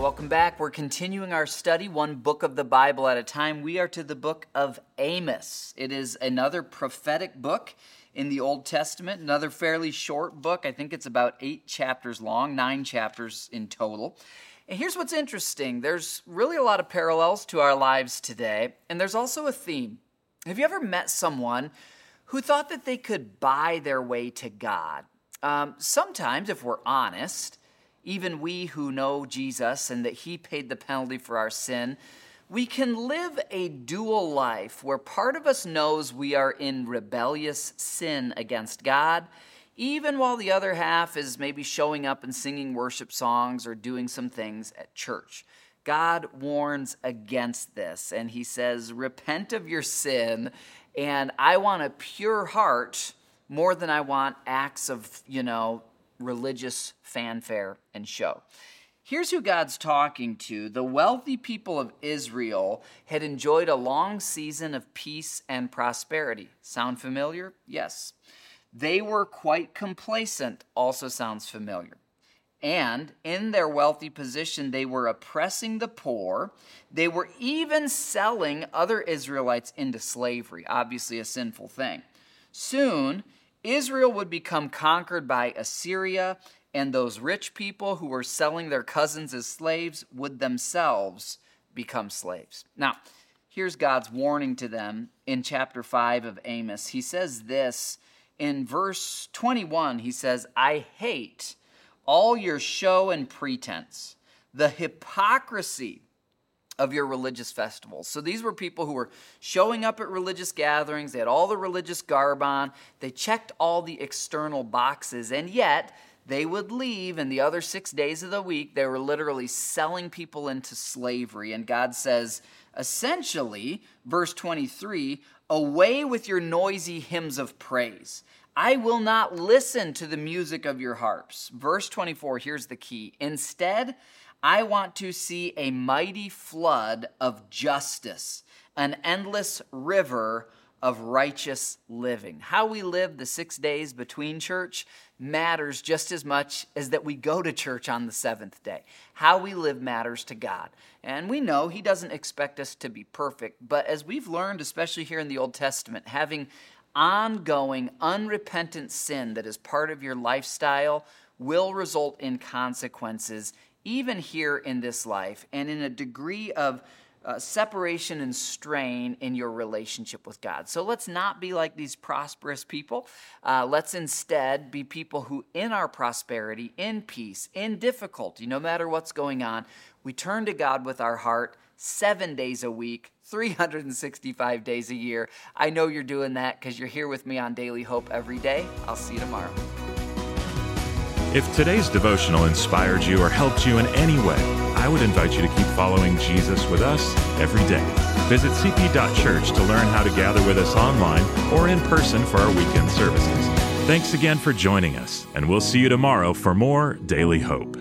Welcome back. We're continuing our study one book of the Bible at a time. We are to the book of Amos. It is another prophetic book in the Old Testament, another fairly short book. I think it's about eight chapters long, nine chapters in total. And here's what's interesting there's really a lot of parallels to our lives today, and there's also a theme. Have you ever met someone who thought that they could buy their way to God? Um, sometimes, if we're honest, even we who know Jesus and that He paid the penalty for our sin, we can live a dual life where part of us knows we are in rebellious sin against God, even while the other half is maybe showing up and singing worship songs or doing some things at church. God warns against this, and He says, Repent of your sin, and I want a pure heart more than I want acts of, you know, religious fanfare and show. Here's who God's talking to. The wealthy people of Israel had enjoyed a long season of peace and prosperity. Sound familiar? Yes. They were quite complacent, also sounds familiar. And in their wealthy position, they were oppressing the poor. They were even selling other Israelites into slavery, obviously a sinful thing. Soon, Israel would become conquered by Assyria, and those rich people who were selling their cousins as slaves would themselves become slaves. Now, here's God's warning to them in chapter 5 of Amos. He says this in verse 21 He says, I hate all your show and pretense, the hypocrisy of your religious festivals. So these were people who were showing up at religious gatherings, they had all the religious garb on, they checked all the external boxes, and yet they would leave, and the other six days of the week, they were literally selling people into slavery. And God says, essentially, verse 23 Away with your noisy hymns of praise. I will not listen to the music of your harps. Verse 24, here's the key. Instead, I want to see a mighty flood of justice, an endless river of righteous living. How we live the six days between church matters just as much as that we go to church on the seventh day. How we live matters to God. And we know He doesn't expect us to be perfect, but as we've learned, especially here in the Old Testament, having ongoing, unrepentant sin that is part of your lifestyle will result in consequences even here in this life, and in a degree of uh, separation and strain in your relationship with God. So let's not be like these prosperous people. Uh, let's instead be people who, in our prosperity, in peace, in difficulty, no matter what's going on, we turn to God with our heart seven days a week, 365 days a year. I know you're doing that because you're here with me on Daily Hope every day. I'll see you tomorrow. If today's devotional inspired you or helped you in any way, I would invite you to keep following Jesus with us every day. Visit cp.church to learn how to gather with us online or in person for our weekend services. Thanks again for joining us, and we'll see you tomorrow for more Daily Hope.